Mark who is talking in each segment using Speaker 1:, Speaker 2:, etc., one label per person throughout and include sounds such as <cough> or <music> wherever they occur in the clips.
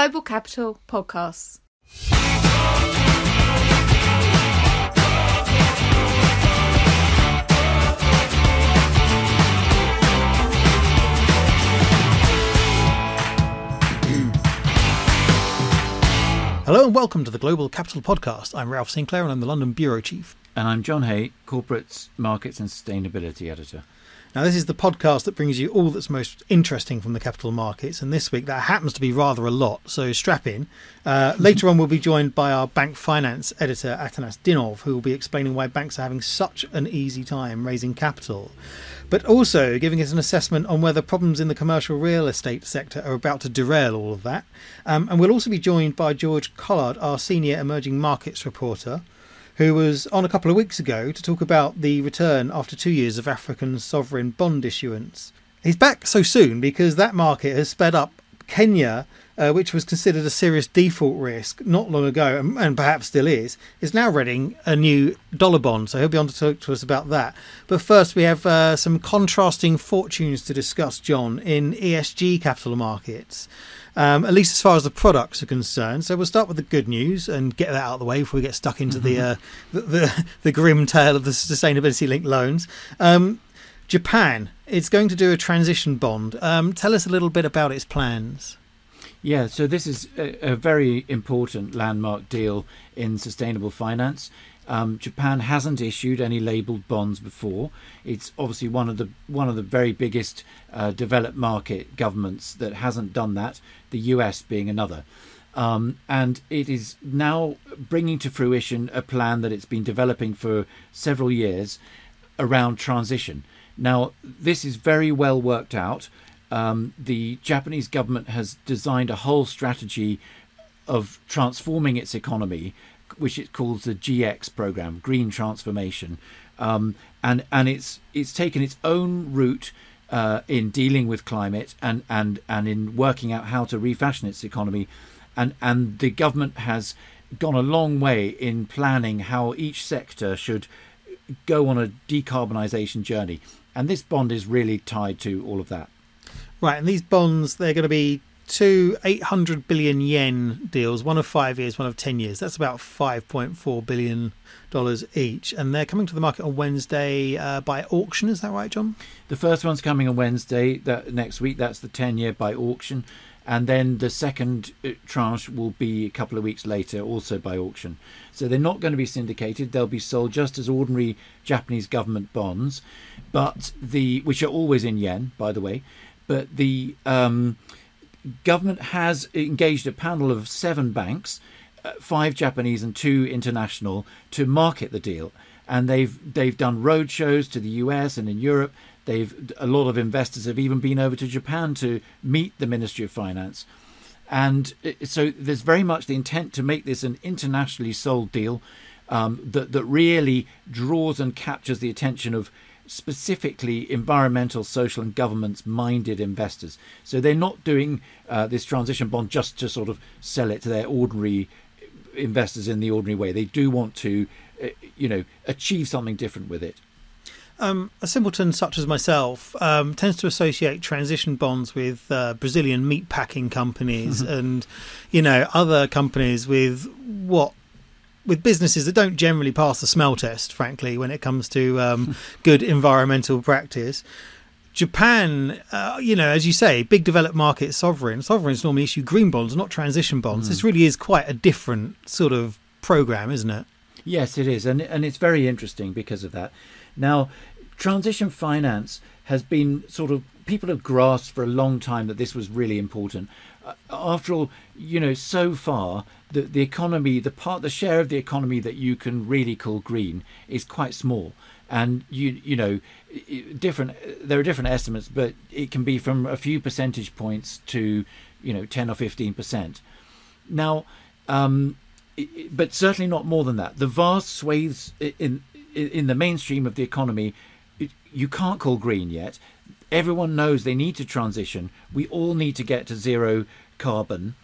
Speaker 1: Global Capital Podcasts.
Speaker 2: Hello and welcome to the Global Capital Podcast. I'm Ralph Sinclair and I'm the London Bureau Chief.
Speaker 3: And I'm John Hay, Corporates, Markets and Sustainability Editor.
Speaker 2: Now, this is the podcast that brings you all that's most interesting from the capital markets, and this week that happens to be rather a lot, so strap in. Uh, <laughs> later on, we'll be joined by our bank finance editor, Atanas Dinov, who will be explaining why banks are having such an easy time raising capital, but also giving us an assessment on whether problems in the commercial real estate sector are about to derail all of that. Um, and we'll also be joined by George Collard, our senior emerging markets reporter who was on a couple of weeks ago to talk about the return after two years of African sovereign bond issuance. He's back so soon because that market has sped up. Kenya, uh, which was considered a serious default risk not long ago, and, and, perhaps still is, is now readying a new dollar bond. So he'll be on to talk to us about that. But first, we have uh, some contrasting fortunes to discuss, John, in ESG capital markets um, at least as far as the products are concerned. So we'll start with the good news and get that out of the way before we get stuck into the, uh, the, the, <laughs> the grim tale of the sustainability linked loans. Um, Japan, it's going to do a transition bond. Um, tell us a little bit about its plans.
Speaker 3: Yeah, so this is a, a very important landmark deal in sustainable finance. Um, Japan hasn't issued any labelled bonds before. It's obviously one of the one of the very biggest uh, developed market governments that hasn't done that. The US being another, um, and it is now bringing to fruition a plan that it's been developing for several years around transition. Now, this is very well worked out. Um, the Japanese government has designed a whole strategy of transforming its economy which it calls the GX program, Green Transformation, um, and and it's it's taken its own route uh, in dealing with climate and and and in working out how to refashion its economy, and and the government has gone a long way in planning how each sector should go on a decarbonisation journey, and this bond is really tied to all of that.
Speaker 2: Right, and these bonds they're going to be two 800 billion yen deals, one of five years, one of 10 years. That's about $5.4 billion each. And they're coming to the market on Wednesday uh, by auction. Is that right, John?
Speaker 3: The first one's coming on Wednesday that next week. That's the 10 year by auction. And then the second uh, tranche will be a couple of weeks later, also by auction. So they're not going to be syndicated. They'll be sold just as ordinary Japanese government bonds, but the which are always in yen, by the way. But the um, government has engaged a panel of seven banks, uh, five Japanese and two international, to market the deal. And they've they've done road shows to the US and in Europe. They've a lot of investors have even been over to Japan to meet the Ministry of Finance. And so there's very much the intent to make this an internationally sold deal um, that that really draws and captures the attention of specifically environmental, social, and governance minded investors. So they're not doing uh, this transition bond just to sort of sell it to their ordinary investors in the ordinary way. They do want to, uh, you know, achieve something different with it.
Speaker 2: Um, a simpleton such as myself um, tends to associate transition bonds with uh, Brazilian meat packing companies <laughs> and, you know, other companies with what with businesses that don't generally pass the smell test, frankly, when it comes to um, <laughs> good environmental practice. Japan, uh, you know, as you say, big developed market sovereign. Sovereigns normally issue green bonds, not transition bonds. Mm. This really is quite a different sort of program, isn't it?
Speaker 3: Yes, it is, and and it's very interesting because of that. Now, transition finance has been sort of people have grasped for a long time that this was really important. After all, you know, so far the the economy, the part, the share of the economy that you can really call green is quite small, and you you know, different. There are different estimates, but it can be from a few percentage points to you know ten or fifteen percent. Now, um, but certainly not more than that. The vast swathes in in the mainstream of the economy, you can't call green yet. Everyone knows they need to transition. We all need to get to zero carbon.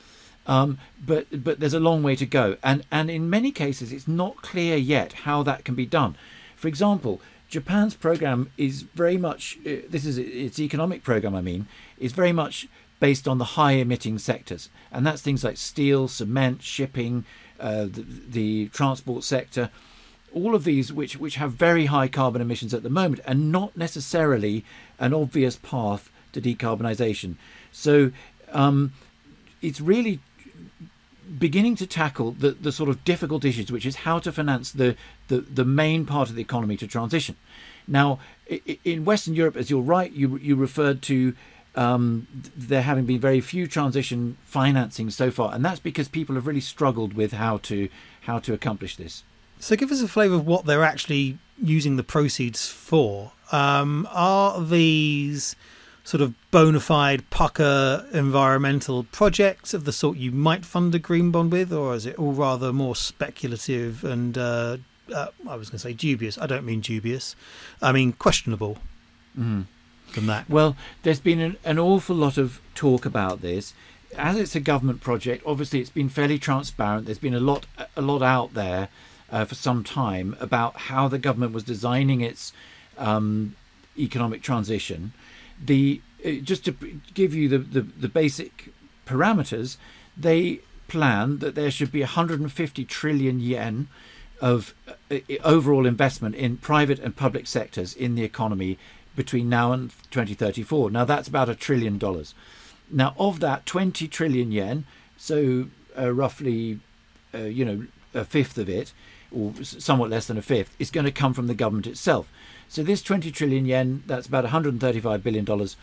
Speaker 3: Um, but but there's a long way to go, and and in many cases it's not clear yet how that can be done. For example, Japan's program is very much uh, this is its economic program. I mean, is very much based on the high emitting sectors, and that's things like steel, cement, shipping, uh, the, the transport sector all of these which which have very high carbon emissions at the moment and not necessarily an obvious path to decarbonisation. So um, it's really beginning to tackle the, the sort of difficult issues, which is how to finance the, the, the main part of the economy to transition. Now, in Western Europe, as you're right, you, you referred to um, there having been very few transition financing so far, and that's because people have really struggled with how to how to accomplish this.
Speaker 2: So, give us a flavour of what they're actually using the proceeds for. Um, are these sort of bona fide pucker environmental projects of the sort you might fund a green bond with, or is it all rather more speculative and uh, uh, I was going to say dubious? I don't mean dubious, I mean questionable.
Speaker 3: Mm.
Speaker 2: Than that.
Speaker 3: Well, there's been an, an awful lot of talk about this. As it's a government project, obviously it's been fairly transparent. There's been a lot, a lot out there uh, for some time about how the government was designing its um, economic transition the uh, just to give you the, the, the basic parameters, they plan that there should be 150 trillion yen of uh, overall investment in private and public sectors in the economy between now and 2034. Now that's about a trillion dollars. Now of that 20 trillion yen, so uh, roughly, uh, you know, a fifth of it, or somewhat less than a fifth, is going to come from the government itself. So this 20 trillion yen, that's about 135 billion dollars.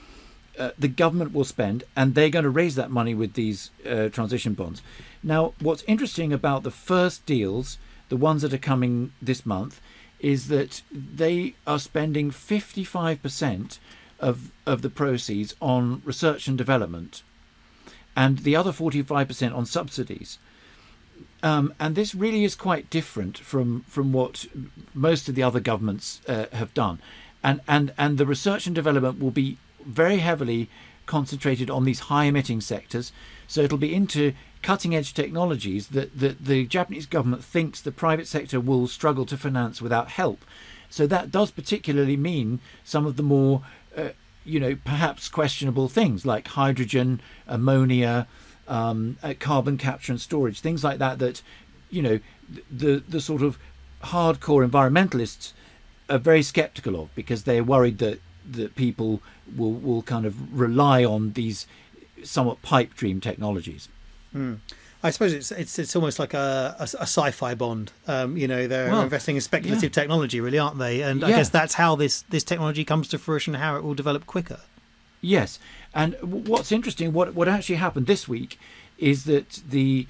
Speaker 3: Uh, the government will spend, and they're going to raise that money with these uh, transition bonds. Now, what's interesting about the first deals, the ones that are coming this month, is that they are spending 55% of, of the proceeds on research and development, and the other 45% on subsidies. Um, and this really is quite different from from what most of the other governments uh, have done, and and and the research and development will be very heavily concentrated on these high emitting sectors. So it'll be into cutting edge technologies that, that the Japanese government thinks the private sector will struggle to finance without help. So that does particularly mean some of the more, uh, you know, perhaps questionable things like hydrogen, ammonia, um, carbon capture and storage, things like that. That you know, the the sort of hardcore environmentalists are very sceptical of because they're worried that that people will will kind of rely on these somewhat pipe dream technologies.
Speaker 2: Mm. I suppose it's it's it's almost like a, a, a sci-fi bond. Um, you know, they're well, investing in speculative yeah. technology, really, aren't they? And yeah. I guess that's how this this technology comes to fruition, how it will develop quicker.
Speaker 3: Yes, and what's interesting, what what actually happened this week, is that the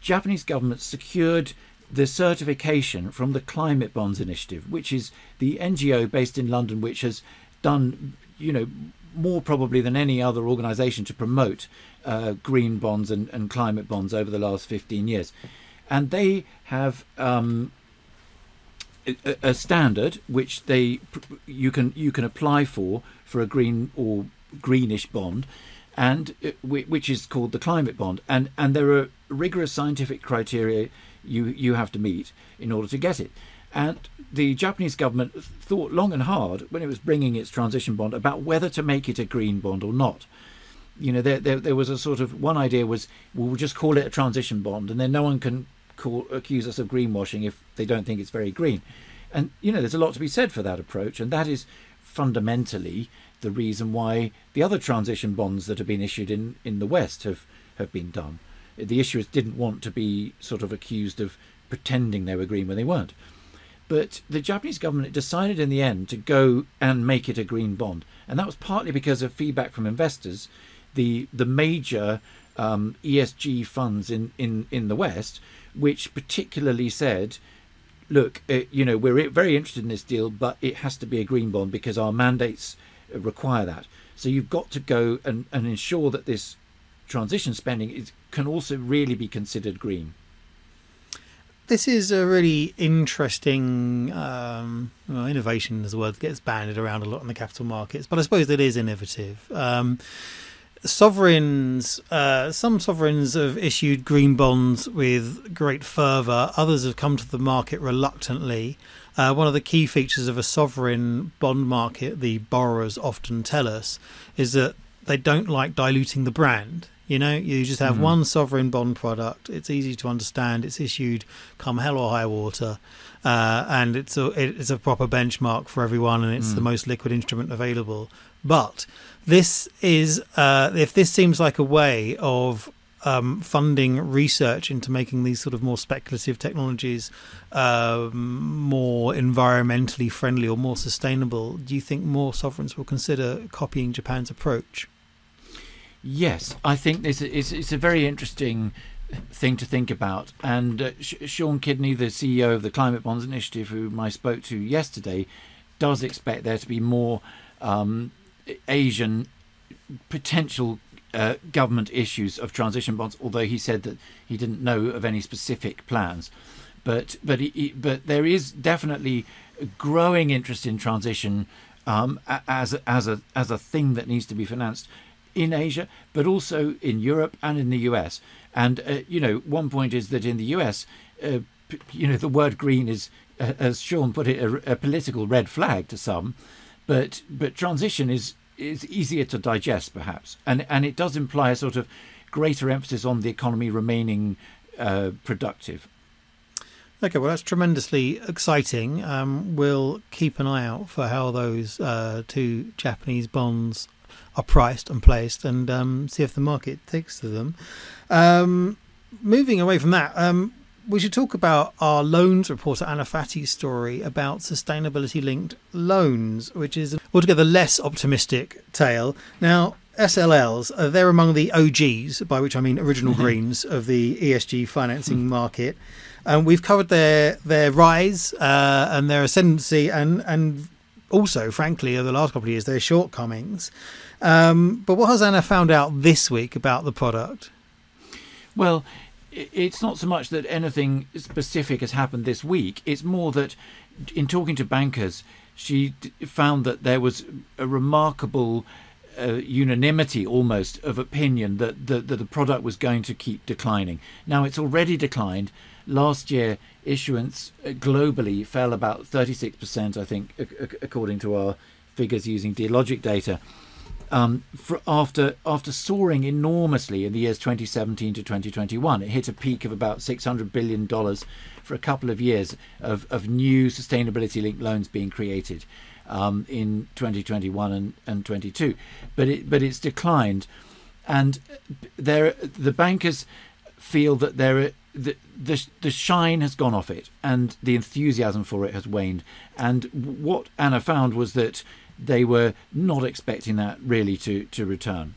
Speaker 3: Japanese government secured the certification from the Climate Bonds Initiative, which is the NGO based in London, which has done, you know, more probably than any other organisation to promote uh, green bonds and, and, climate bonds over the last 15 years. And they have um, a, a, standard which they you can you can apply for for a green or greenish bond, and uh, which is called the climate bond. And and there are rigorous scientific criteria you you have to meet in order to get it. And the Japanese government thought long and hard when it was bringing its transition bond about whether to make it a green bond or not. You know, there, there, there was a sort of one idea was well, we'll just call it a transition bond, and then no one can call accuse us of greenwashing if they don't think it's very green. And you know, there's a lot to be said for that approach, and that is fundamentally the reason why the other transition bonds that have been issued in, in the West have, have been done. The issuers didn't want to be sort of accused of pretending they were green when they weren't. But the Japanese government decided in the end to go and make it a green bond, and that was partly because of feedback from investors. The the major um, ESG funds in, in, in the West, which particularly said, look, uh, you know, we're very interested in this deal, but it has to be a green bond because our mandates require that. So you've got to go and, and ensure that this transition spending is, can also really be considered green.
Speaker 2: This is a really interesting um, well, innovation, as a word that gets banded around a lot in the capital markets, but I suppose it is innovative. Um, sovereigns, uh, some sovereigns have issued green bonds with great fervour. Others have come to the market reluctantly. Uh, one of the key features of a sovereign bond market, the borrowers often tell us, is that they don't like diluting the brand. You know, you just have
Speaker 3: Mhm.
Speaker 2: one sovereign bond product. It's easy to understand. It's issued come hell or high water, uh, and it's a it's a proper benchmark for everyone, and it's
Speaker 3: Mm.
Speaker 2: the most liquid instrument available. But this is uh, if this seems like a way of um, funding research into making these sort of more speculative technologies um, more environmentally friendly or more sustainable, do you think more sovereigns will consider copying Japan's approach?
Speaker 3: Yes, I think this is it's a very interesting thing to think about. And uh, Sean Kidney, the CEO of the Climate Bonds Initiative, whom I spoke to yesterday, does expect there to be more um, Asian potential uh, government issues of transition bonds. Although he said that he didn't know of any specific plans, but but he, but there is definitely growing interest in transition um, as as a as a thing that needs to be financed in Asia, but also in Europe and in the US. And uh, you know, one point is that in the US, uh, you know, the word green is, uh, as Sean put it, a, a political red flag to some, but but transition is is easier to digest perhaps, and and it does imply a sort of greater emphasis on the economy remaining uh, productive.
Speaker 2: Okay, well, that's tremendously exciting. Um, we'll keep an eye out for how those uh, two Japanese bonds are priced and placed and um, see if the market takes to them. Um, moving away from that, um, we should talk about our loans reporter Anna Fatty's story about sustainability linked loans, which is an altogether less optimistic tale. Now, SLLs, uh, they're among the OGs, by which I mean original greens of the ESG financing <laughs> market. Um, we've covered their their rise uh, and their ascendancy, and and also, frankly, over the last couple of years, their shortcomings. Um, but what has Anna found out this week about the product?
Speaker 3: Well, it's not so much that anything specific has happened this week. It's more that in talking to bankers, she found that there was a remarkable uh, unanimity almost of opinion that the, that the product was going to keep declining. Now, it's already declined. Last year, issuance uh, globally fell about 36%, I think, ac- ac- according to our figures using Dealogic data um, after after soaring enormously in the years 2017 to 2021. It hit a peak of about 600 billion dollars for a couple of years of, of new sustainability linked loans being created um, in 2021 and, and 22. But it but it's declined, and there the bankers feel that there are- the, the the shine has gone off it and the enthusiasm for it has waned and what Anna found was that they were not expecting that really to to return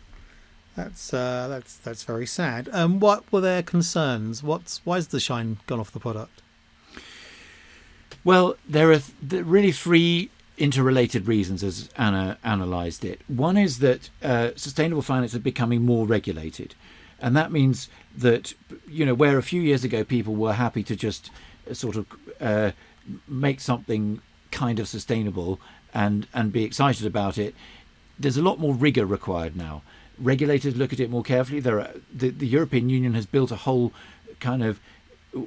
Speaker 2: That's uh, that's that's very sad. Um, what were their concerns? What's why's the shine gone off the product?
Speaker 3: well there are th- there are really three interrelated reasons as Anna analyzed it one is that uh, sustainable finance is becoming more regulated and that means that you know where a few years ago people were happy to just uh, sort of uh, make something kind of sustainable and and be excited about it there's a lot more rigor required now. Regulators look at it more carefully. There are the, the european union has built a whole kind of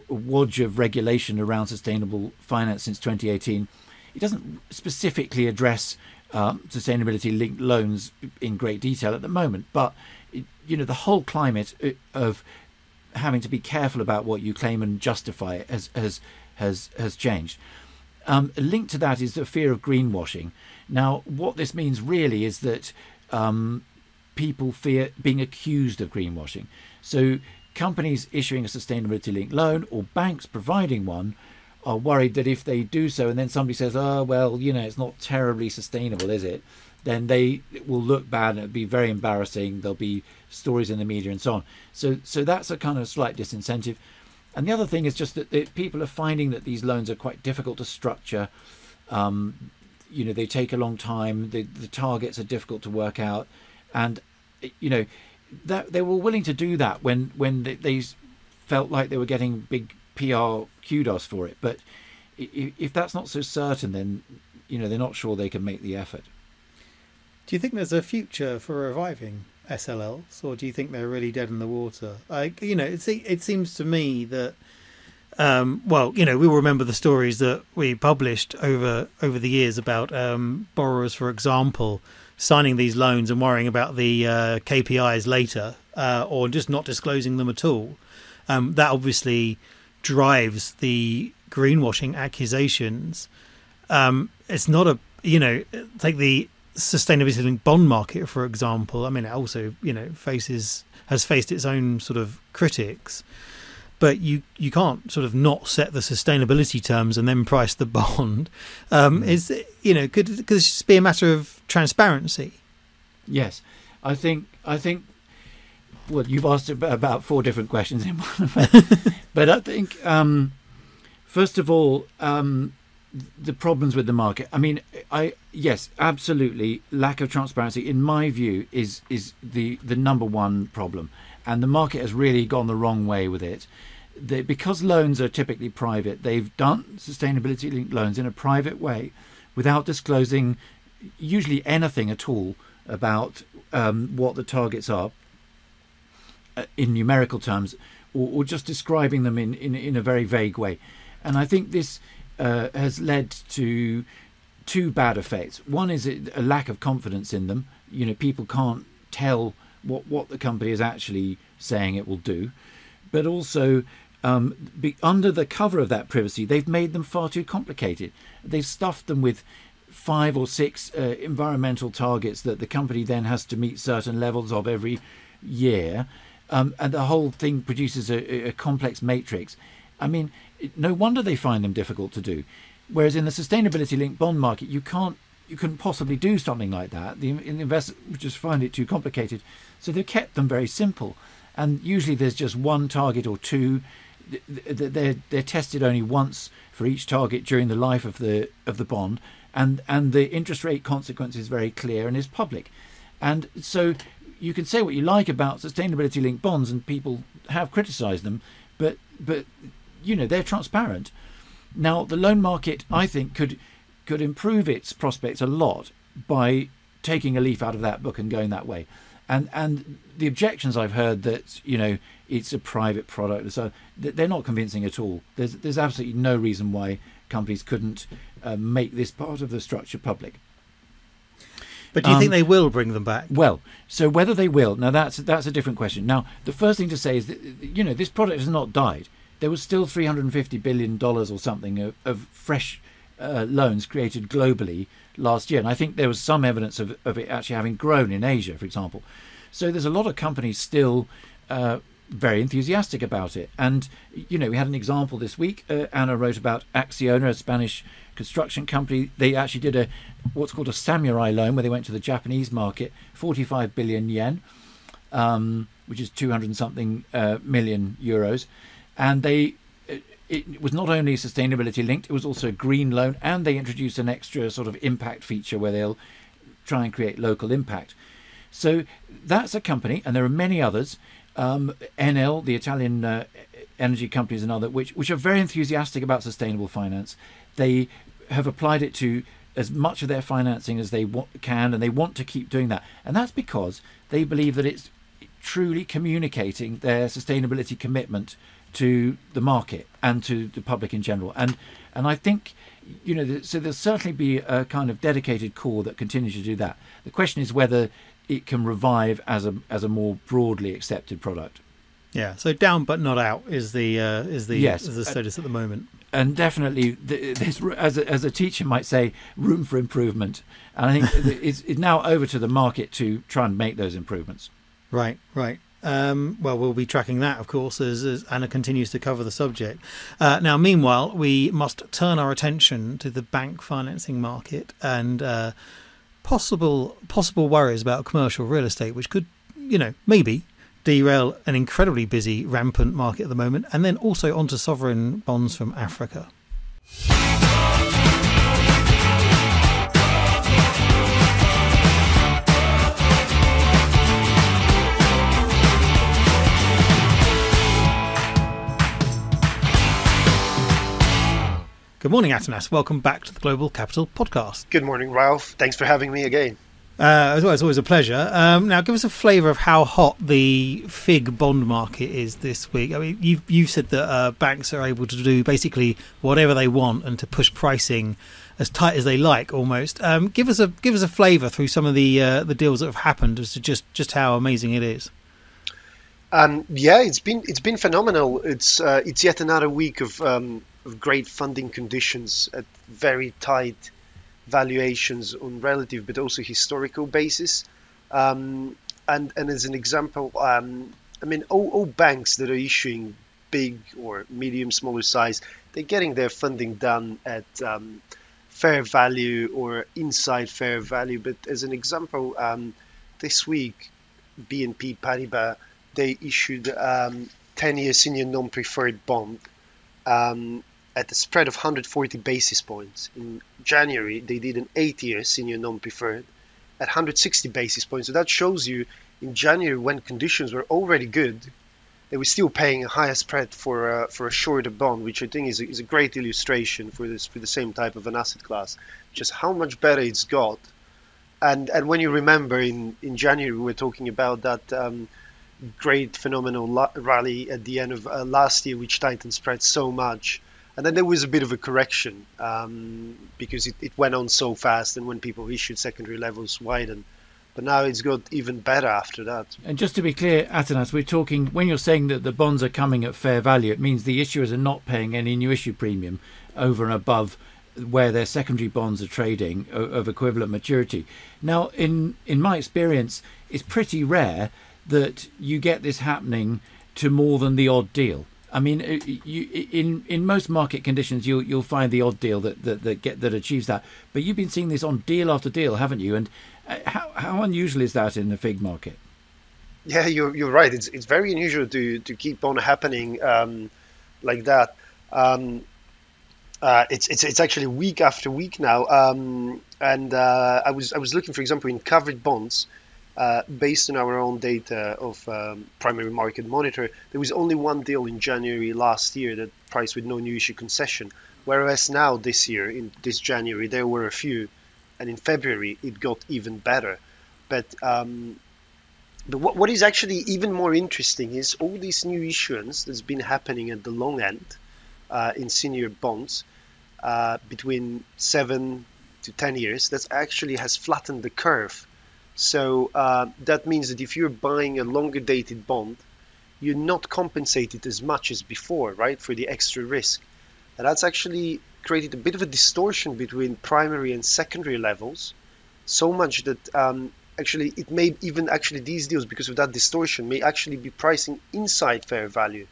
Speaker 3: wodge of regulation around sustainable finance since 2018 it doesn't specifically address um, sustainability linked loans in great detail at the moment but you know the whole climate uh, of having to be careful about what you claim and justify has has has has changed um, linked to that is the fear of greenwashing. Now, what this means really is that um, people fear being accused of greenwashing. So, companies issuing a sustainability linked loan or banks providing one are worried that if they do so and then somebody says, oh, well, you know, it's not terribly sustainable, is it? Then they will look bad and it'll be very embarrassing. There'll be stories in the media and so on. So, so that's a kind of slight disincentive. And the other thing is just that the, people are finding that these loans are quite difficult to structure. Um, you know, they take a long time. The, the targets are difficult to work out, and you know, that they were willing to do that when when they, they felt like they were getting big PR kudos for it. But if that's not so certain, then you know they're not sure they can make the effort.
Speaker 2: Do you think there's a future for reviving SLLs, or do you think they're really dead in the water? Like, you know, it it seems to me that, um, well, you know, we will remember the stories that we published over over the years about um, borrowers, for example, signing these loans and worrying about the uh, KPIs later, uh, or just not disclosing them at all. Um, that obviously drives the greenwashing accusations. Um, it's not a you know take the sustainability linked bond market for example. I mean, it also you know faces has faced its own sort of critics but you you can't sort of not set the sustainability terms and then price the bond. Um, mm. Is you know could could this just be a matter of transparency?
Speaker 3: Yes, I think I think. Well, you've asked about four different questions in one, <laughs> but I think um, first of all, um, the problems with the market. I mean, I yes, absolutely, lack of transparency, in my view, is is the the number one problem, and the market has really gone the wrong way with it because loans are typically private, they've done sustainability linked loans in a private way without disclosing usually anything at all about um, what the targets are uh, in numerical terms or, or, just describing them in, in, in a very vague way. And I think this uh, has led to two bad effects. One is a lack of confidence in them. You know, people can't tell what, what the company is actually saying it will do. But also, um, be, under the cover of that privacy, they've made them far too complicated. They've stuffed them with five or six uh, environmental targets that the company then has to meet certain levels of every year, um, and the whole thing produces a, a complex matrix. I mean, no wonder they find them difficult to do. Whereas in the sustainability-linked bond market, you can't, you couldn't possibly do something like that. The, the investors just find it too complicated, so they've kept them very simple. And usually, there's just one target or two they're they're tested only once for each target during the life of the of the bond, and and the interest rate consequence is very clear and is public, and so you can say what you like about sustainability linked bonds, and people have criticised them, but but you know they're transparent. Now the loan market, I think, could could improve its prospects a lot by taking a leaf out of that book and going that way and and the objections I've heard that you know it's a private product, so they're not convincing at all. There's there's absolutely no reason why companies couldn't uh, make this part of the structure public.
Speaker 2: But do you um, think they will bring them back?
Speaker 3: Well, so whether they will now that's that's a different question. Now the first thing to say is that you know this product has not died. There was still 350 billion dollars or something of, of fresh uh, loans created globally last year. And I think there was some evidence of, of it actually having grown in Asia, for example. So there's a lot of companies still uh, very enthusiastic about it. And, you know, we had an example this week. Uh, Anna wrote about Acciona, a Spanish construction company. They actually did a what's called a samurai loan where they went to the Japanese market, 45 billion yen, um, which is 200 something uh, million euros. And they it was not only sustainability linked, it was also a green loan, and they introduced an extra sort of impact feature where they'll try and create local impact. So that's a company, and there are many others. Um, Enel, the Italian uh, energy company, is another, which which are very enthusiastic about sustainable finance. They have applied it to as much of their financing as they can, and they want to keep doing that. And that's because they believe that it's truly communicating their sustainability commitment to the market and to the public in general. And and I think you know so there'll certainly be a kind of dedicated core that continues to do that. The question is whether it can revive as a as a more broadly accepted product.
Speaker 2: Yeah, so down but not out is the uh, is the yes. is the status at the moment.
Speaker 3: And definitely, there's as a, as a teacher might say, room for improvement. And I think <laughs> it's, it's now over to the market to try and make those improvements.
Speaker 2: Right, right. Um, well, we'll be tracking that, of course, as, as Anna continues to cover the subject. Uh, now, meanwhile, we must turn our attention to the bank financing market and uh, possible possible worries about commercial real estate, which could, you know, maybe derail an incredibly busy, rampant market at the moment, and then also onto sovereign bonds from Africa. Good morning, Atanas. Welcome back to the Global Capital Podcast.
Speaker 4: Good morning, Ralph. Thanks for having me again.
Speaker 2: Uh, as well, it's always a pleasure. Um, now, give us a flavour of how hot the FIG bond market is this week. I mean, you you said that uh, banks are able to do basically whatever they want and to push pricing as tight as they like, almost. Um, give us a give us a flavour through some of the uh, the deals that have happened as to just just how amazing it is.
Speaker 4: Um, yeah, it's been it's been phenomenal. It's uh, it's yet another week of, um, of great funding conditions at very tight valuations on relative but also historical basis. Um, and and as an example, um, I mean, all, all, banks that are issuing big or medium, smaller size, they're getting their funding done at um, fair value or inside fair value. But as an example, um, this week, BNP Paribas they issued 10-year um, senior non-preferred bond um, at a spread of 140 basis points. In January, they did an eight year senior non preferred at 160 basis points. So that shows you in January, when conditions were already good, they were still paying a higher spread for a, for a shorter bond, which I think is a, is a great illustration for this for the same type of an asset class, just how much better it's got. And and when you remember in, in January we were talking about that um, great phenomenal rally at the end of uh, last year, which tightened spread so much and then there was a bit of a correction um, because it, it, went on so fast, and when people issued secondary levels widened. But now it's got even better after that.
Speaker 3: And just to be clear, Atanas, we're talking when you're saying that the bonds are coming at fair value, it means the issuers are not paying any new issue premium over and above where their secondary bonds are trading of equivalent maturity. Now, in in my experience, it's pretty rare that you get this happening to more than the odd deal. I mean, uh, you, in in most market conditions, you'll you'll find the odd deal that, that that get that achieves that. But you've been seeing this on deal after deal, haven't you? And uh, how how unusual is that in the FIG market?
Speaker 4: Yeah, you're you're right. It's it's very unusual to to keep on happening um, like that. Um, uh, it's it's it's actually week after week now. Um, and uh, I was I was looking, for example, in covered bonds. Uh, based on our own data of um, primary market monitor, there was only one deal in January last year that priced with no new issue concession, whereas now this year, in this January, there were a few, and in February it got even better. But um, but what, what is actually even more interesting is all this new issuance that's been happening at the long end uh, in senior bonds uh, between seven to ten years. That actually has flattened the curve so uh, that means that if you're buying a longer dated bond, you're not compensated as much as before, right, for the extra risk. And that's actually created a bit of a distortion between primary and secondary levels, so much that um, actually it may even actually these deals, because of that distortion, may actually be pricing inside fair value.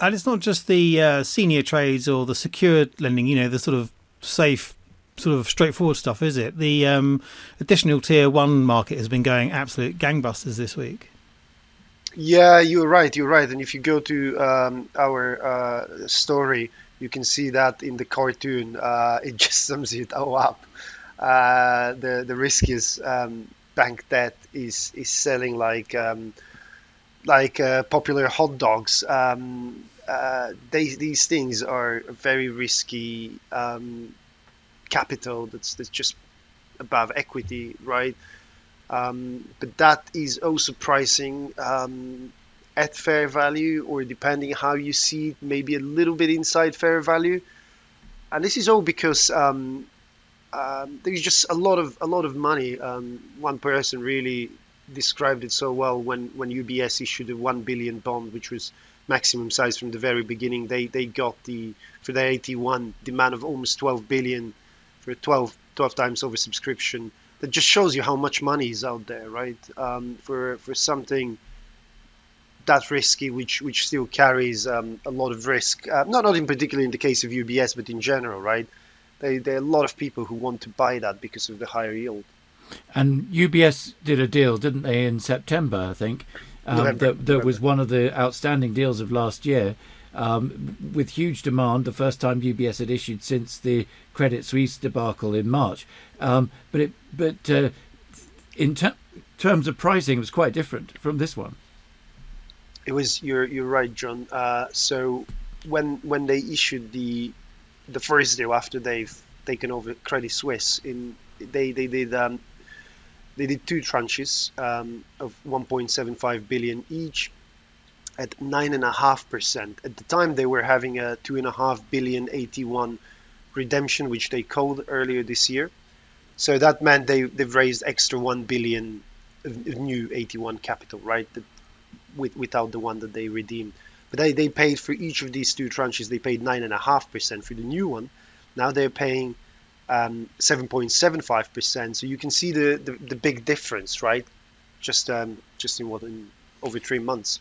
Speaker 2: And it's not just the uh, senior trades or the secured lending, you know, the sort of safe sort of straightforward stuff, is it? The um, additional tier one market has been going absolute gangbusters this week.
Speaker 4: Yeah, you're right. You're right. And if you go to um, our uh, story, you can see that in the cartoon. Uh, <laughs> it just sums it all up. Uh, the the riskiest um, bank debt is is selling like um, like uh, popular hot dogs. Um, uh, they, these things are very risky. Capital that's that's just above equity, right? Um, but that is also pricing um, at fair value, or depending how you see it, maybe a little bit inside fair value. And this is all because um, um there's just a lot of a lot of money. Um, one person really described it so well when when UBS issued a one billion bond, which was maximum size from the very beginning. They they got the for their AT1 demand of almost 12 billion for 12, 12 times oversubscription. That just shows you how much money is out there, right? Um, for for something that risky, which which still carries um, a lot of risk. Uh, not not in particular in the case of UBS, but in general, right? They, there are a lot of people who want to buy that because of the higher yield.
Speaker 3: And UBS did a deal, didn't they, in September? I think um, that, that was one of the outstanding deals of last year um, with huge demand. The first time UBS had issued since the Credit Suisse debacle in March. Um, but it, but uh, in ter- terms of pricing, it was quite different from this one.
Speaker 4: It was. You're you're right, John. Uh, so when when they issued the the first deal after they've taken over Credit Suisse, in they they did um, they did two tranches um, of 1.75 billion each at 9.5%. At the time, they were having a 2.5 billion AT1 redemption, which they called earlier this year. So that meant they, they've raised extra 1 billion of new AT1 capital, right? with, without the one that they redeemed. But they, they paid for each of these two tranches, they paid 9.5% for the new one. Now they're paying um, 7.75%. So you can see the, the, the big difference, right? Just um, just in what in over three months.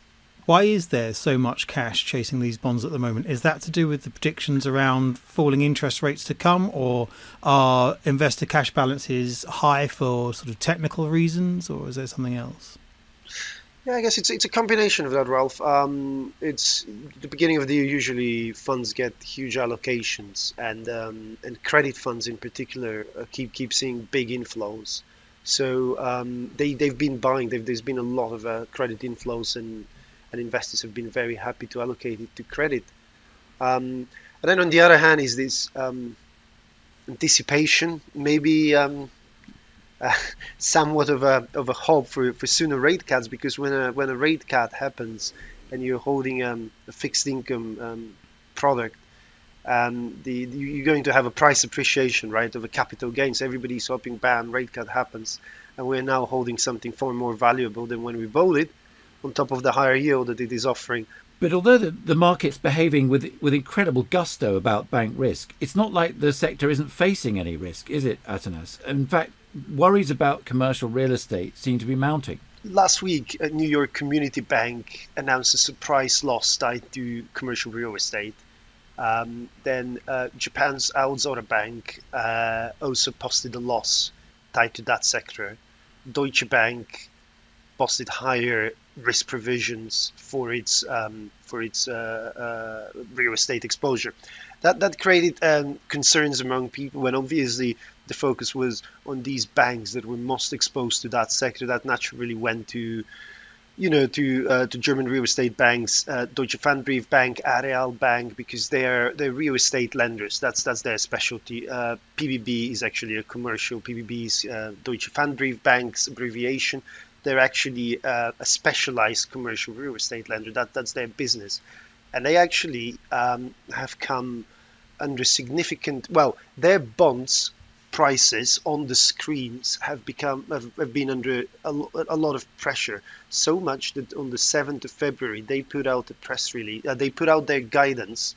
Speaker 2: Why is there so much cash chasing these bonds at the moment? Is that to do with the predictions around falling interest rates to come, or are investor cash balances high for sort of technical reasons, or is there something else?
Speaker 4: Yeah, I guess it's it's a combination of that, Ralph. Um, it's the beginning of the year. Usually, funds get huge allocations, and um, and credit funds in particular uh, keep keep seeing big inflows. So um, they they've been buying. They've, there's been a lot of uh, credit inflows and and investors have been very happy to allocate it to credit. Um, and then on the other hand is this um, anticipation, maybe um, <laughs> uh, somewhat of a of a hope for, for sooner rate cuts because when a when a rate cut happens and you're holding um, a fixed income um, product, um, the, the, you're going to have a price appreciation, right, of a capital gains. Everybody's hoping, bam, rate cut happens, and we're now holding something far more valuable than when we bought it on top of the higher yield that it is offering.
Speaker 3: But although the, the market's behaving with with incredible gusto about bank risk, it's not like the sector isn't facing any risk, is it, Atanas? In fact, worries about commercial real estate seem to be mounting.
Speaker 4: Last week, a New York Community Bank announced a surprise loss tied to commercial real estate. Um, then uh, Japan's Aozora Bank uh, also posted a loss tied to that sector. Deutsche Bank posted higher risk provisions for its um, for its uh, uh, real estate exposure. That that created um, concerns among people when obviously the focus was on these banks that were most exposed to that sector. That naturally went to you know, to uh, to German real estate banks, uh, Deutsche Pfandbrief Bank, Aareal Bank, because they're they're real estate lenders. That's that's their specialty. Uh, PBB is actually a commercial. PBB's uh, Deutsche Pfandbrief abbreviation they're actually uh, a specialized commercial real estate lender. That that's their business, and they actually um, have come under significant. Well, their bonds prices on the screens have become have, have been under a, a, lot of pressure so much that on the 7th of february they put out a press release uh, they put out their guidance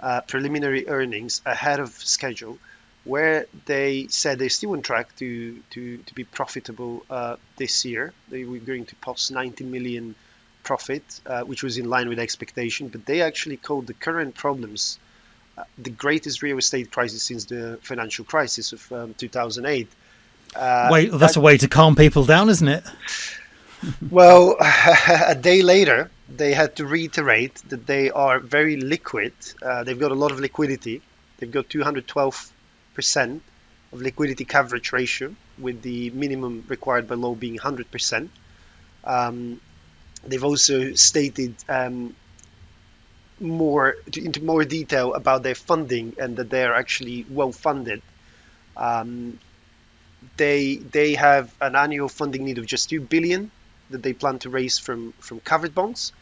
Speaker 4: uh, preliminary earnings ahead of schedule where they said they're still on track to to, to be profitable uh, this year. They were going to post 90 million profit, uh, which was in line with expectation. But they actually called the current problems uh, the greatest real estate crisis since the financial crisis of um, 2008.
Speaker 2: Uh, Wait, that's that, a way to calm people down, isn't it? <laughs>
Speaker 4: well, <laughs> a day later, they had to reiterate that they are very liquid. Uh, they've got a lot of liquidity. They've got 212 percent of liquidity coverage ratio, with the minimum required by law being 100%. Um, they've also stated um, more into more detail about their funding and that they are actually well funded. Um, they they have an annual funding need of just two billion that they plan to raise from from covered bonds.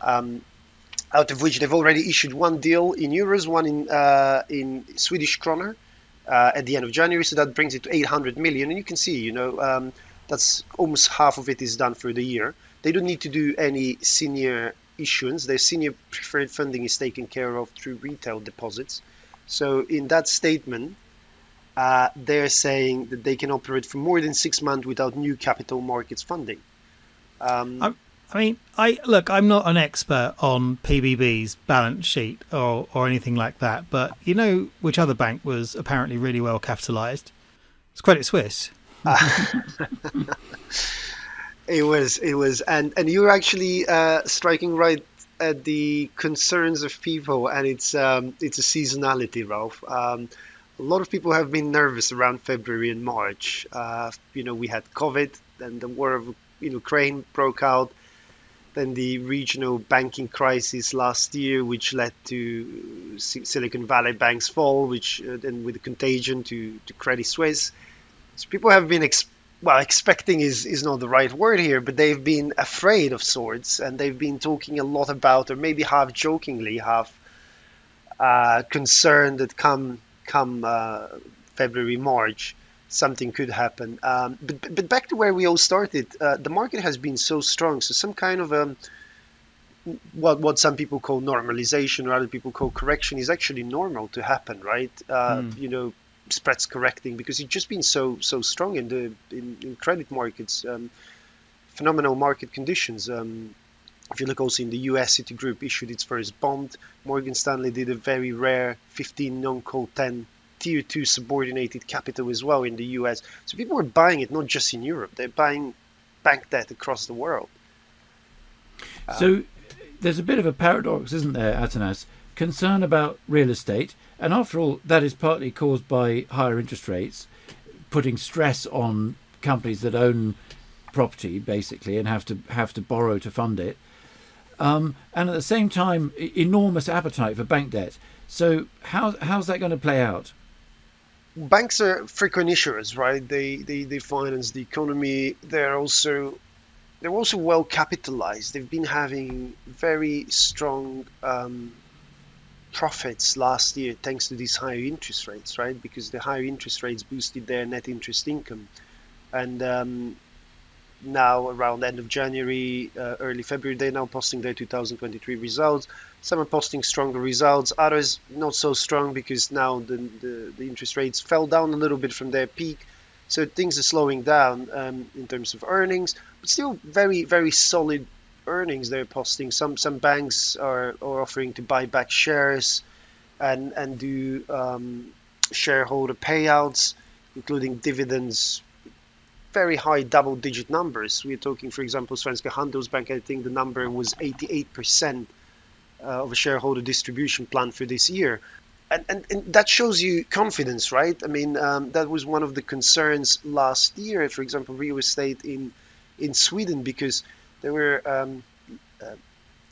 Speaker 4: Um, out of which they've already issued one deal in euros, one in uh, in Swedish kroner, uh, at the end of January. So that brings it to 800 million. And you can see, you know, um, that's almost half of it is done for the year. They don't need to do any senior issuance. Their senior preferred funding is taken care of through retail deposits. So in that statement, uh, they're saying that they can operate for more than six months without new capital markets funding.
Speaker 2: Um, I mean, I look. I'm not an expert on PBB's balance sheet or or anything like that, but you know which other bank was apparently really well capitalised? It's Credit Suisse. <laughs>
Speaker 4: it was. It was, and and you're actually uh, striking right at the concerns of people, and it's um, it's a seasonality, Ralph. Um, a lot of people have been nervous around February and March. Uh, you know, we had COVID, and the war of in Ukraine broke out then the regional banking crisis last year, which led to Silicon Valley Bank's fall, which uh, then with the contagion to, to Credit Suisse. So people have been ex- well, expecting is, is not the right word here, but they've been afraid of sorts, and they've been talking a lot about, or maybe half jokingly, half uh, concerned that come come uh, February March, something could happen. Um, but but back to where we all started, uh, the market has been so strong, so some kind of um, what what some people call normalization or other people call correction is actually normal to happen, right? Mm. You know, spreads correcting because it's just been so so strong in the in, in credit markets. Um, phenomenal market conditions. Um, if you look also in the US, Citigroup issued its first bond. Morgan Stanley did a very rare 15 non-call 10 tier 2 subordinated capital as well in the US. So people are buying it not just in Europe, they're buying bank debt across the world.
Speaker 3: So there's a bit of a paradox, isn't there, Atanas? Concern about real estate, and after all, that is partly caused by higher interest rates, putting stress on companies that own property basically and have to have to borrow to fund it. Um, and at the same time, enormous appetite for bank debt. So how how's that going to play out?
Speaker 4: Banks are frequent issuers, right? They, they they finance the economy. They're also they're also well capitalized. They've been having very strong um, profits last year thanks to these higher interest rates, right? Because the higher interest rates boosted their net interest income, and um, now around end of January, uh, early February, they're now posting their 2023 results. Some are posting stronger results, others not so strong because now the, the, the interest rates fell down a little bit from their peak. So things are slowing down um, in terms of earnings, but still very, very solid earnings they're posting. Some some banks are, are offering to buy back shares and and do um, shareholder payouts, including dividends. Very high double-digit numbers. We're talking, for example, Svenska Handelsbank. I think the number was 88% uh, of a shareholder distribution plan for this year and, and, and, that shows you confidence, right? I mean, um, that was one of the concerns last year, for example, real estate in in Sweden, because there were um, uh,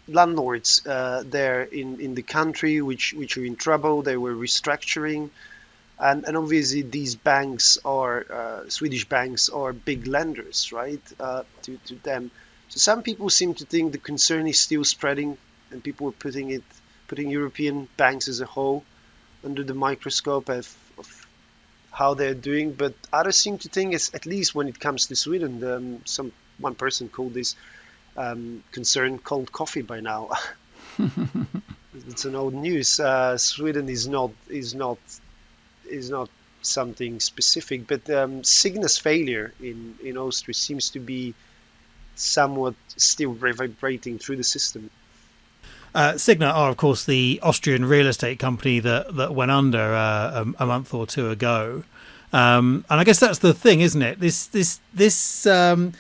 Speaker 4: landlords uh, there in, in the country which which were in trouble. They were restructuring, and and obviously these banks are uh, Swedish banks are big lenders, right? Uh, to to them. So some people seem to think the concern is still spreading, and people are putting it putting European banks as a whole under the microscope of, of how they're doing. But others seem to think, is, at least when it comes to Sweden, um, some one person called this um, concern cold coffee by now. <laughs> it's an old news. Uh, Sweden is not is not is not something specific, but um, Signa's failure in in Austria seems to be somewhat still vibrating through the system.
Speaker 2: Uh, Signa are, of course, the Austrian real estate company that, that went under uh, a, a, month or two ago. Um, and I guess that's the thing, isn't it? This this this um,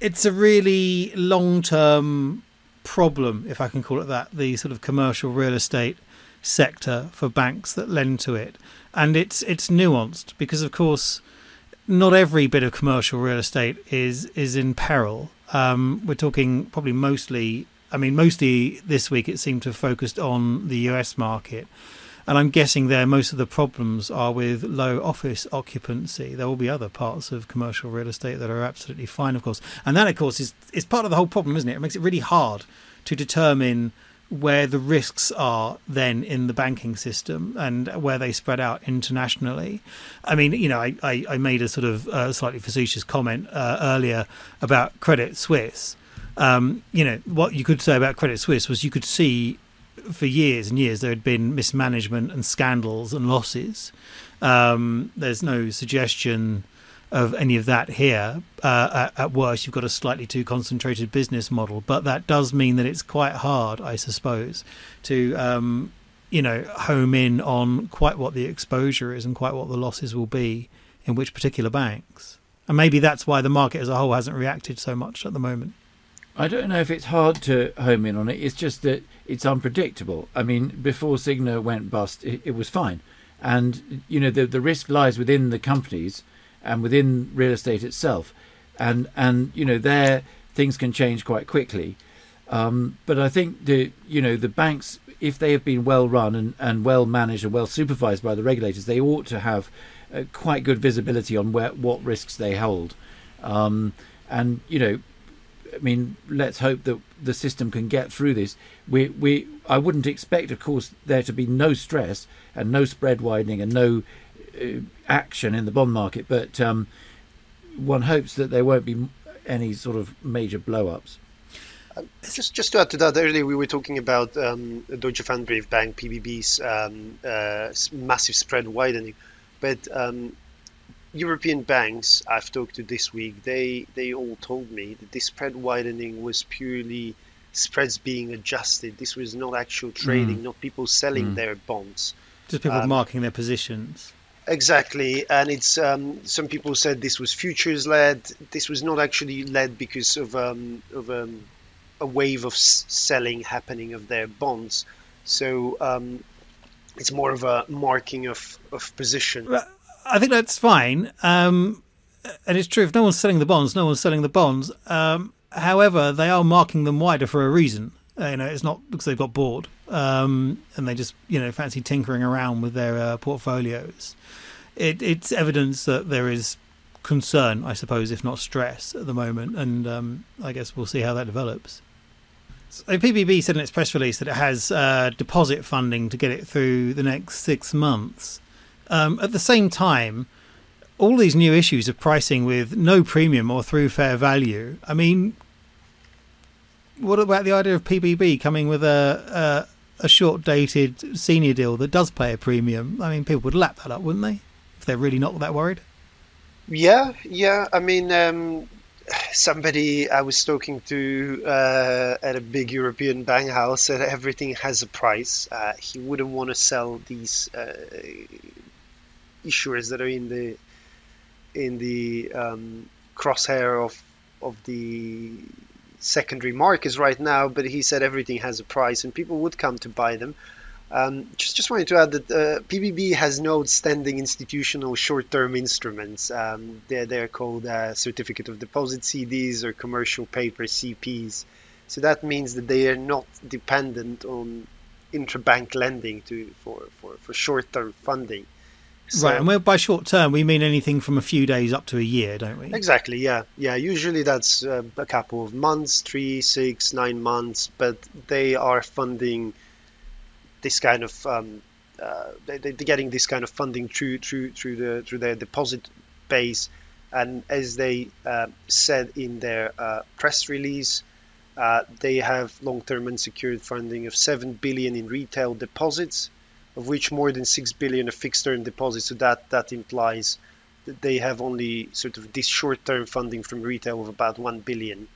Speaker 2: it's a really long term problem, if I can call it that. The sort of commercial real estate sector for banks that lend to it, and it's it's nuanced because, of course, not every bit of commercial real estate is is in peril. Um, we're talking probably mostly I mean, mostly this week it seemed to have focused on the US market. And I'm guessing there most of the problems are with low office occupancy. There will be other parts of commercial real estate that are absolutely fine, of course. And that, of course, is, is part of the whole problem, isn't it? It makes it really hard to determine where the risks are then in the banking system and where they spread out internationally. I mean, you know, I, I, I made a sort of uh, slightly facetious comment uh, earlier about Credit Suisse um, you know, what you could say about Credit Suisse was you could see for years and years there had been mismanagement and scandals and losses. Um, there's no suggestion of any of that here. Uh, at, at, worst, you've got a slightly too concentrated business model, but that does mean that it's quite hard, I suppose, to um, you know home in on quite what the exposure is and quite what the losses will be in which particular banks. And maybe that's why the market as a whole hasn't reacted so much at the moment.
Speaker 3: I don't know if it's hard to home in on it. It's just that it's unpredictable. I mean, before Signa went bust, it, it was fine, and you know the the risk lies within the companies and within real estate itself, and and you know there things can change quite quickly. Um, but I think the you know the banks, if they have been well run and, and well managed and well supervised by the regulators, they ought to have uh, quite good visibility on where what risks they hold. Um, and you know, I mean, let's hope that the system can get through this. We we I wouldn't expect, of course, there to be no stress and no spread widening and no action in the bond market, but um, one hopes that there won't be any sort of major blow-ups.
Speaker 4: Uh, just, just to add to that, earlier we were talking about um, Deutsche Pfandbriefbank (PBB's) um, uh, massive spread widening, but um, European banks I've talked to this week, they they all told me that this spread widening was purely spreads being adjusted. This was not actual trading, mm. not people selling mm. their bonds.
Speaker 2: Just people um, marking their positions.
Speaker 4: Exactly, and it's um, some people said this was futures led. This was not actually led because of um, of um, a wave of selling happening of their bonds. So um, it's more of a marking of of position.
Speaker 2: I think that's fine, um, and it's true. If no one's selling the bonds, no one's selling the bonds. Um, however, they are marking them wider for a reason. Uh, you know, it's not because they've got bored um, and they just you know fancy tinkering around with their uh, portfolios. It, it's evidence that there is concern, I suppose, if not stress, at the moment, and um, I guess we'll see how that develops. So PBB said in its press release that it has uh, deposit funding to get it through the next six months. Um, at the same time, all these new issues of pricing with no premium or through fair value. I mean, what about the idea of PBB coming with a a, a short dated senior deal that does pay a premium? I mean, people would lap that up, wouldn't they? If they're really not that worried.
Speaker 4: Yeah, yeah. I mean, um, somebody I was talking to uh, at a big European bank house said everything has a price. Uh, he wouldn't want to sell these uh, issuers that are in the in the um, crosshair of of the secondary markets right now, but he said everything has a price and people would come to buy them. Um, just, just wanted to add that uh, PBB has no outstanding institutional short-term instruments. Um, they're, they're called uh, certificate of deposit CDs or commercial paper CPs. So that means that they are not dependent on intrabank lending to for, for, for short-term funding.
Speaker 2: So, right, and by short term we mean anything from a few days up to a year, don't we?
Speaker 4: Exactly. Yeah, yeah. Usually that's uh, a couple of months, three, six, nine months, but they are funding this kind of um, uh, they, they're getting this kind of funding through through through the through their deposit base, and as they uh, said in their uh, press release. Uh, they have long-term unsecured funding of 7 billion in retail deposits of which more than 6 billion are fixed term deposits. So that, that implies that they have only sort of this short term funding from retail of about 1 billion.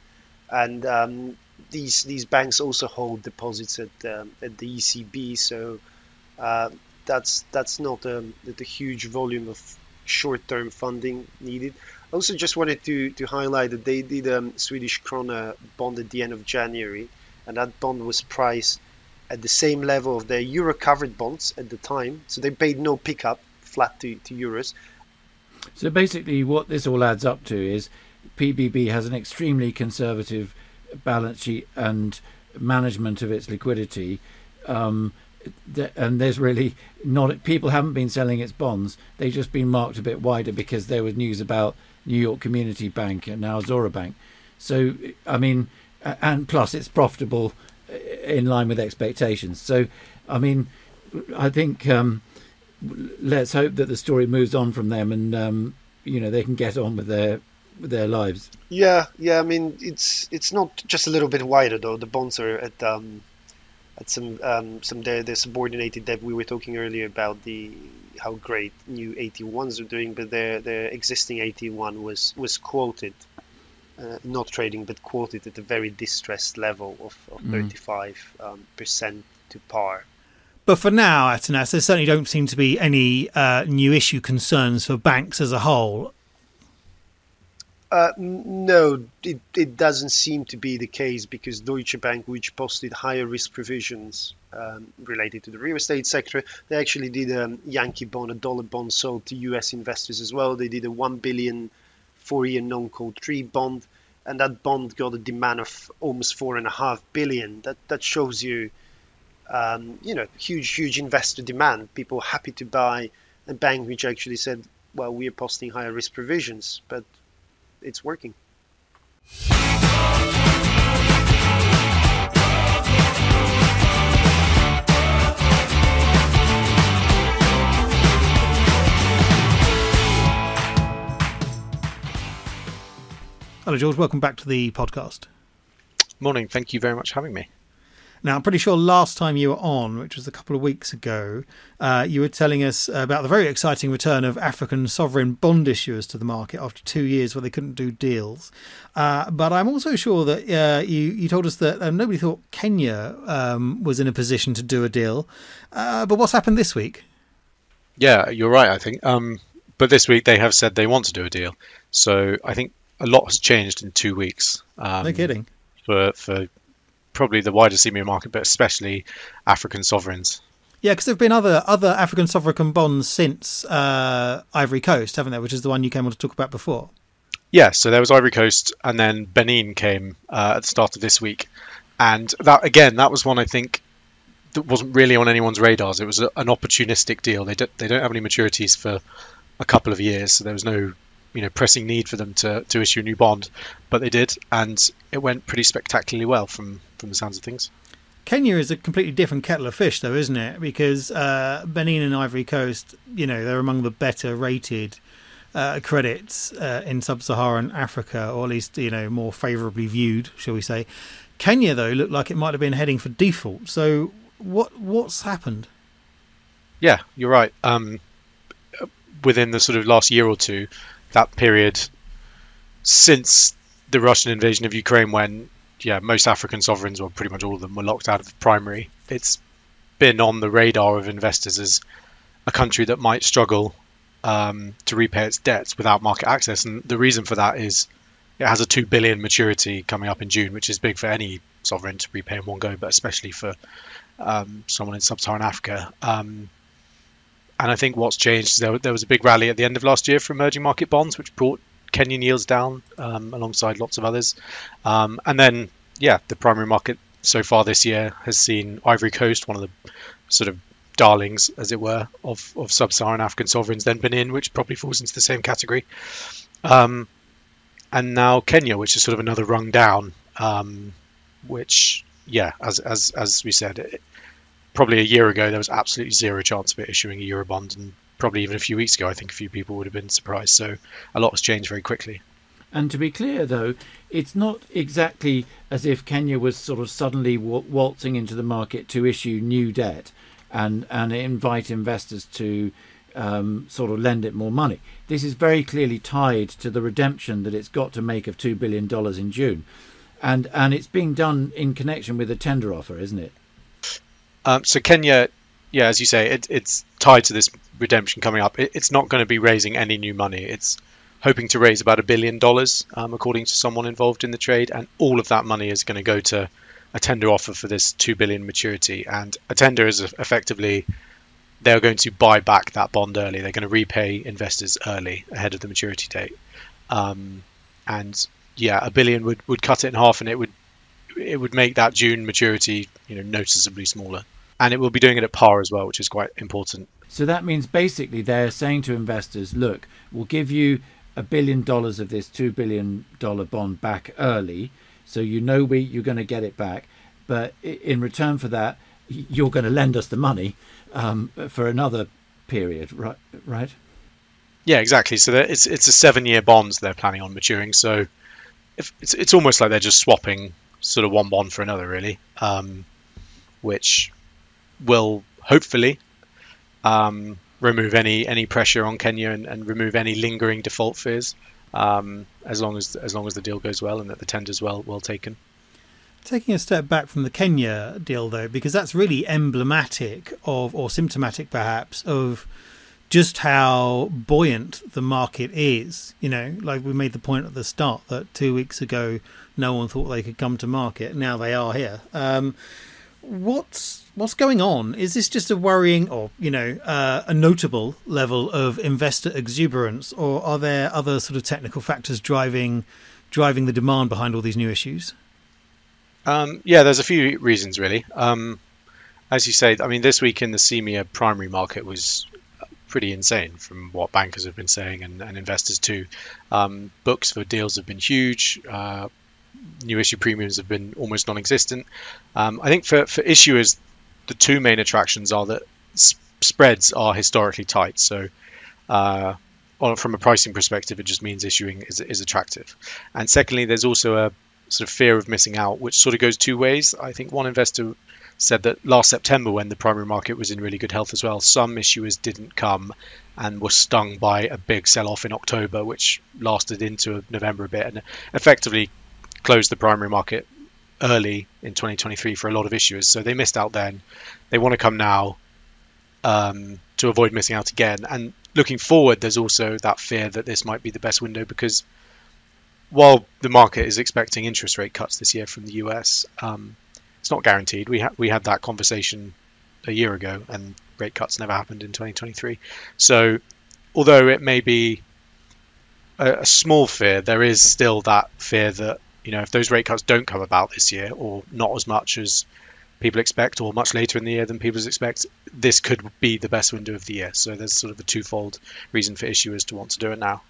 Speaker 4: And um, these these banks also hold deposits at um, at the ECB, so uh, that's that's not a, a huge volume of short-term funding needed. I also just wanted to to highlight that they did a um, Swedish krona bond at the end of January, and that bond was priced at the same level of their euro covered bonds at the time. So they paid no pickup, flat to, to euros.
Speaker 3: So basically, what this all adds up to is PBB has an extremely conservative balance sheet and management of its liquidity. Um, and there's really not people haven't been selling its bonds they've just been marked a bit wider because there was news about new york community bank and now Aozora bank so i mean and plus it's profitable in line with expectations. So, I mean, I think um, let's hope that the story moves on from them, and um, you know they can get on with their with their lives.
Speaker 4: Yeah, yeah. I mean, it's it's not just a little bit wider though. The bonds are at um, at some um, some their subordinated debt. We were talking earlier about the how great new AT1s are doing, but their their existing AT1 was was quoted uh, not trading but quoted at a very distressed level of, of mm. 35 um, percent to par.
Speaker 2: But for now, Atanas, there certainly don't seem to be any uh, new issue concerns for banks as a whole.
Speaker 4: Uh, no, it, it doesn't seem to be the case because Deutsche Bank, which posted higher risk provisions um, related to the real estate sector, they actually did a Yankee bond, a dollar bond sold to U.S. investors as well. They did a one billion four-year non-call three bond, and that bond got a demand of almost four and a half billion. That that shows you, um, you know, huge huge investor demand. People happy to buy. A bank which actually said well, we are posting higher risk provisions, but it's working.
Speaker 2: Hello, George. Welcome back to the podcast.
Speaker 5: Morning. Thank you very much for having me.
Speaker 2: Now, I'm pretty sure last time you were on, which was a couple of weeks ago, uh, you were telling us about the very exciting return of African sovereign bond issuers to the market after two years where they couldn't do deals. Uh, but I'm also sure that uh, you, you told us that uh, nobody thought Kenya um, was in a position to do a deal. Uh, but what's happened this week?
Speaker 5: Yeah, you're right, I think. Um, but this week they have said they want to do a deal. So I think a lot has changed in two weeks.
Speaker 2: Um, no kidding.
Speaker 5: For for probably the wider CEMEA market, but especially African sovereigns.
Speaker 2: Yeah, because there have been other other African sovereign bonds since uh, Ivory Coast, haven't there? Which is the one you came on to talk about before.
Speaker 5: Yeah, so there was Ivory Coast, and then Benin came uh, at the start of this week, and that again, that was one I think that wasn't really on anyone's radars. It was a, an opportunistic deal. They don't they don't have any maturities for a couple of years, so there was no you know pressing need for them to, to issue a new bond, but they did, and it went pretty spectacularly well from from the sounds of things.
Speaker 2: Kenya is a completely different kettle of fish, though, isn't it? Because uh, Benin and Ivory Coast, you know, they're among the better rated uh, credits uh, in sub-Saharan Africa, or at least you know more favourably viewed, shall we say? Kenya, though, looked like it might have been heading for default. So, what what's happened?
Speaker 5: Yeah, you're right. Um, within the sort of last year or two, that period since the Russian invasion of Ukraine, when yeah, most African sovereigns, or pretty much all of them, were locked out of the primary. It's been on the radar of investors as a country that might struggle um, to repay its debts without market access, and the reason for that is it has a two billion maturity coming up in June, which is big for any sovereign to repay in one go, but especially for um, someone in sub-Saharan Africa. Um, and I think what's changed is there, there, was a big rally at the end of last year for emerging market bonds, which brought Kenyan yields down um, alongside lots of others. Um, and then, yeah, the primary market so far this year has seen Ivory Coast, one of the sort of darlings, as it were, of, of sub-Saharan African sovereigns, then Benin, which probably falls into the same category. Um, and now Kenya, which is sort of another rung down, um, which, yeah, as as as we said, it, probably a year ago, there was absolutely zero chance of it issuing a Eurobond, and probably even a few weeks ago, I think a few people would have been surprised. So a lot has changed very quickly.
Speaker 3: And to be clear, though, it's not exactly as if Kenya was sort of suddenly waltzing into the market to issue new debt and and invite investors to um, sort of lend it more money. This is very clearly tied to the redemption that it's got to make of two billion dollars in June, and and it's being done in connection with a tender offer, isn't it?
Speaker 5: Um, so Kenya, yeah, as you say, it, it's tied to this redemption coming up. It, it's not going to be raising any new money. It's hoping to raise about a billion dollars, um, according to someone involved in the trade, and all of that money is going to go to a tender offer for this two billion maturity. And a tender is effectively they're going to buy back that bond early. They're going to repay investors early ahead of the maturity date. Um, and yeah, a billion would, would cut it in half, and it would it would make that June maturity you know noticeably smaller and it will be doing it at par as well, which is quite important.
Speaker 3: So that means basically they're saying to investors, look, we'll give you a billion dollars of this two billion dollar bond back early, so you know we you're going to get it back, but in return for that, you're going to lend us the money um, for another period, right? Right.
Speaker 5: Yeah, exactly. So it's it's a seven year bond they're planning on maturing. So if, it's it's almost like they're just swapping sort of one bond for another, really, um, which will hopefully um, remove any any pressure on Kenya and, and remove any lingering default fears. Um, as long as as long as the deal goes well and that the tender's well well taken.
Speaker 2: Taking a step back from the Kenya deal, though, because that's really emblematic of, or symptomatic perhaps, of just how buoyant the market is. You know, like we made the point at the start that two weeks ago no one thought they could come to market. Now they are here. Um, what's what's going on? Is this just a worrying or you know uh, a notable level of investor exuberance, or are there other sort of technical factors driving driving the demand behind all these new issues?
Speaker 5: Um, yeah, there's a few reasons really. Um, as you say, I mean, this week in the CEMEA primary market was pretty insane from what bankers have been saying and, and investors too. Um, books for deals have been huge. Uh, new issue premiums have been almost non-existent. Um, I think for, for issuers, the two main attractions are that sp- spreads are historically tight. So uh, from a pricing perspective, it just means issuing is, is attractive. And secondly, there's also a sort of fear of missing out, which sort of goes two ways. I think one investor said that last September, when the primary market was in really good health as well, some issuers didn't come and were stung by a big sell off in October, which lasted into November a bit and effectively closed the primary market early in 2023 for a lot of issuers. So they missed out then. They want to come now um, to avoid missing out again. And looking forward, there's also that fear that this might be the best window because while the market is expecting interest rate cuts this year from the US, um, it's not guaranteed. We had we had that conversation a year ago, and rate cuts never happened in 2023. So, although it may be a, a small fear, there is still that fear that you know if those rate cuts don't come about this year, or not as much as people expect, or much later in the year than people expect, this could be the best window of the year. So there's sort of a twofold reason for issuers to want to do it now.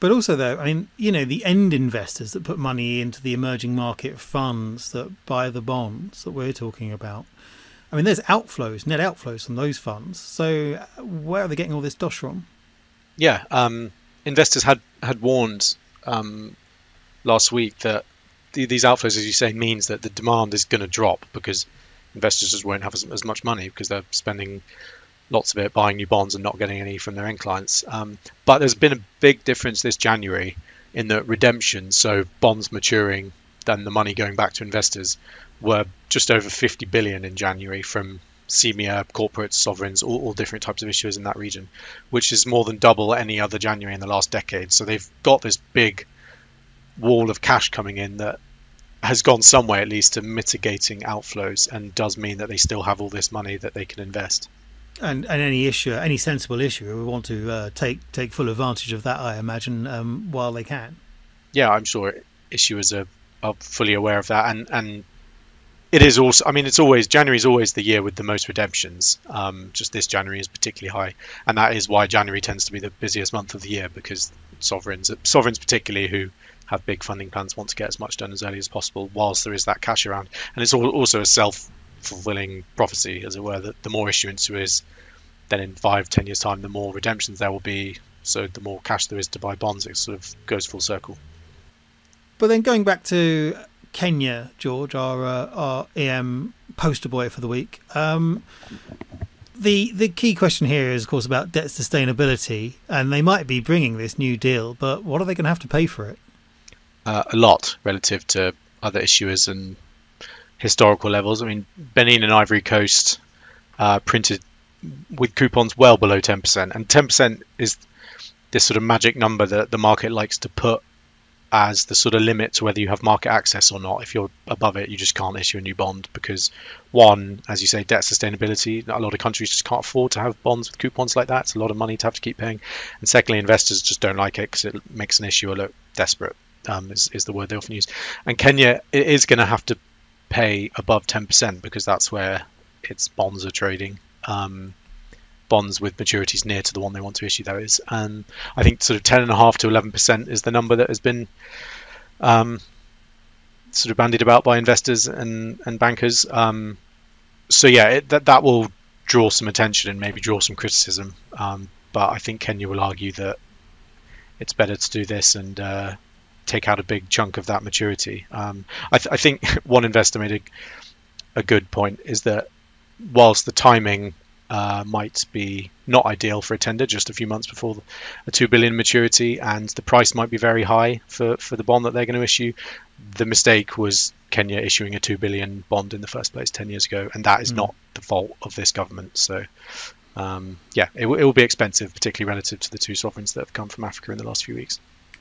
Speaker 2: But also, though, I mean, you know, the end investors that put money into the emerging market funds that buy the bonds that we're talking about, I mean, there's outflows, net outflows from those funds. So where are they getting all this dosh from?
Speaker 5: Yeah, um, investors had had warned um, last week that these outflows, as you say, means that the demand is going to drop because investors just won't have as, as much money because they're spending lots of it buying new bonds and not getting any from their end clients. Um, but there's been a big difference this January in the redemption, so bonds maturing, then the money going back to investors, were just over 50 billion in January from CEMEA, corporates, sovereigns, all, all, different types of issuers in that region, which is more than double any other January in the last decade. So they've got this big wall of cash coming in that has gone some way at least to mitigating outflows and does mean that they still have all this money that they can invest
Speaker 2: and and any issue, any sensible issue, will want to uh, take take full advantage of that. I imagine um, while they can.
Speaker 5: Yeah, I'm sure issuers are, are fully aware of that, and and it is also. I mean, it's always January is always the year with the most redemptions. Um, just this January is particularly high, and that is why January tends to be the busiest month of the year because sovereigns, sovereigns particularly who have big funding plans, want to get as much done as early as possible, whilst there is that cash around, and it's also a self fulfilling prophecy, as it were, that the more issuance there is, then in five, ten years' time, the more redemptions there will be. So the more cash there is to buy bonds, it sort of goes full circle.
Speaker 2: But then going back to Kenya, George, our uh, our EM poster boy for the week. Um, the the key question here is, of course, about debt sustainability, and they might be bringing this new deal, but what are they going to have to pay for it?
Speaker 5: Uh, a lot relative to other issuers and historical levels. I mean, Benin and Ivory Coast uh, printed with coupons well below 10%, and 10% is this sort of magic number that the market likes to put as the sort of limit to whether you have market access or not. If you're above it, you just can't issue a new bond because, one, as you say, debt sustainability. A lot of countries just can't afford to have bonds with coupons like that. It's a lot of money to have to keep paying. And secondly, investors just don't like it because it makes an issuer look desperate. Um, is, is the word they often use. And Kenya is going to have to pay above 10% because that's where its bonds are trading. Um, bonds with maturities near to the one they want to issue, that is. And I think sort of 10.5 to 11% is the number that has been um, sort of bandied about by investors and, and bankers. Um, so, yeah, it, that, that will draw some attention and maybe draw some criticism. Um, but I think Kenya will argue that it's better to do this and uh, take out a big chunk of that maturity. Um, I, th- I, think <laughs> one investor made a, a, good point is that whilst the timing uh, might be not ideal for a tender just a few months before a two billion maturity, and the price might be very high for, for the bond that they're going to issue. The mistake was Kenya issuing a two billion bond in the first place ten years ago, and that is mm. not the fault of this government. So. Um, yeah, it, w- it will be expensive, particularly relative to the two sovereigns that have come from Africa in the last few weeks.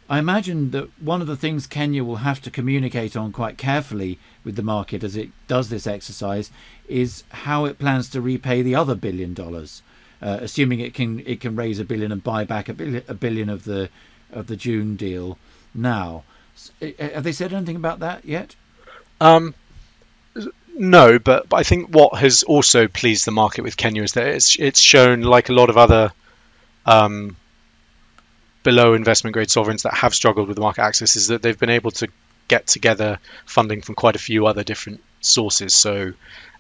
Speaker 3: I imagine that one of the things Kenya will have to communicate on quite carefully with the market as it does this exercise is how it plans to repay the other billion dollars, uh, assuming it can it can raise a billion and buy back a billion, a billion of the of the June deal now. Have they said anything about that yet?
Speaker 5: Um, no, but, but I think what has also pleased the market with Kenya is that it's it's shown like a lot of other um, below investment grade sovereigns that have struggled with market access is that they've been able to get together funding from quite a few other different sources. So,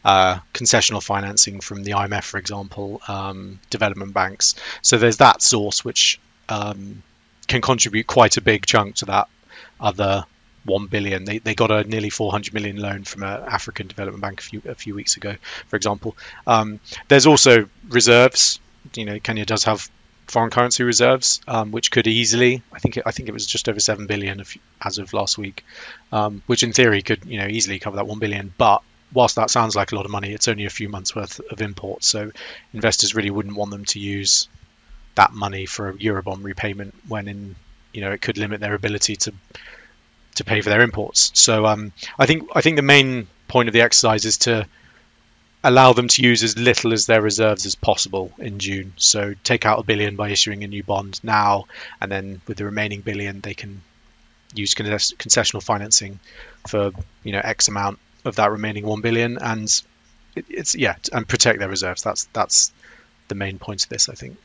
Speaker 5: uh, concessional financing from the IMF, for example, um, development banks. So there's that source which um, can contribute quite a big chunk to that other one billion. They, they got a nearly 400 million loan from an African development bank a few a few weeks ago, for example. Um, there's also reserves. You know, Kenya does have foreign currency reserves, um, which could easily, I think, it, I think it was just over seven billion as of last week, um, which in theory could, you know, easily cover that one billion. But whilst that sounds like a lot of money, it's only a few months worth of imports, so investors really wouldn't want them to use that money for a eurobond repayment when, in, you know, it could limit their ability to to pay for their imports. So um, I think I think the main point of the exercise is to allow them to use as little as their reserves as possible in June. So take out a billion by issuing a new bond now, and then with the remaining billion, they can use concessional financing for you know X amount of that remaining one billion, and it, it's yeah, and protect their reserves. That's that's the main point of this, I think.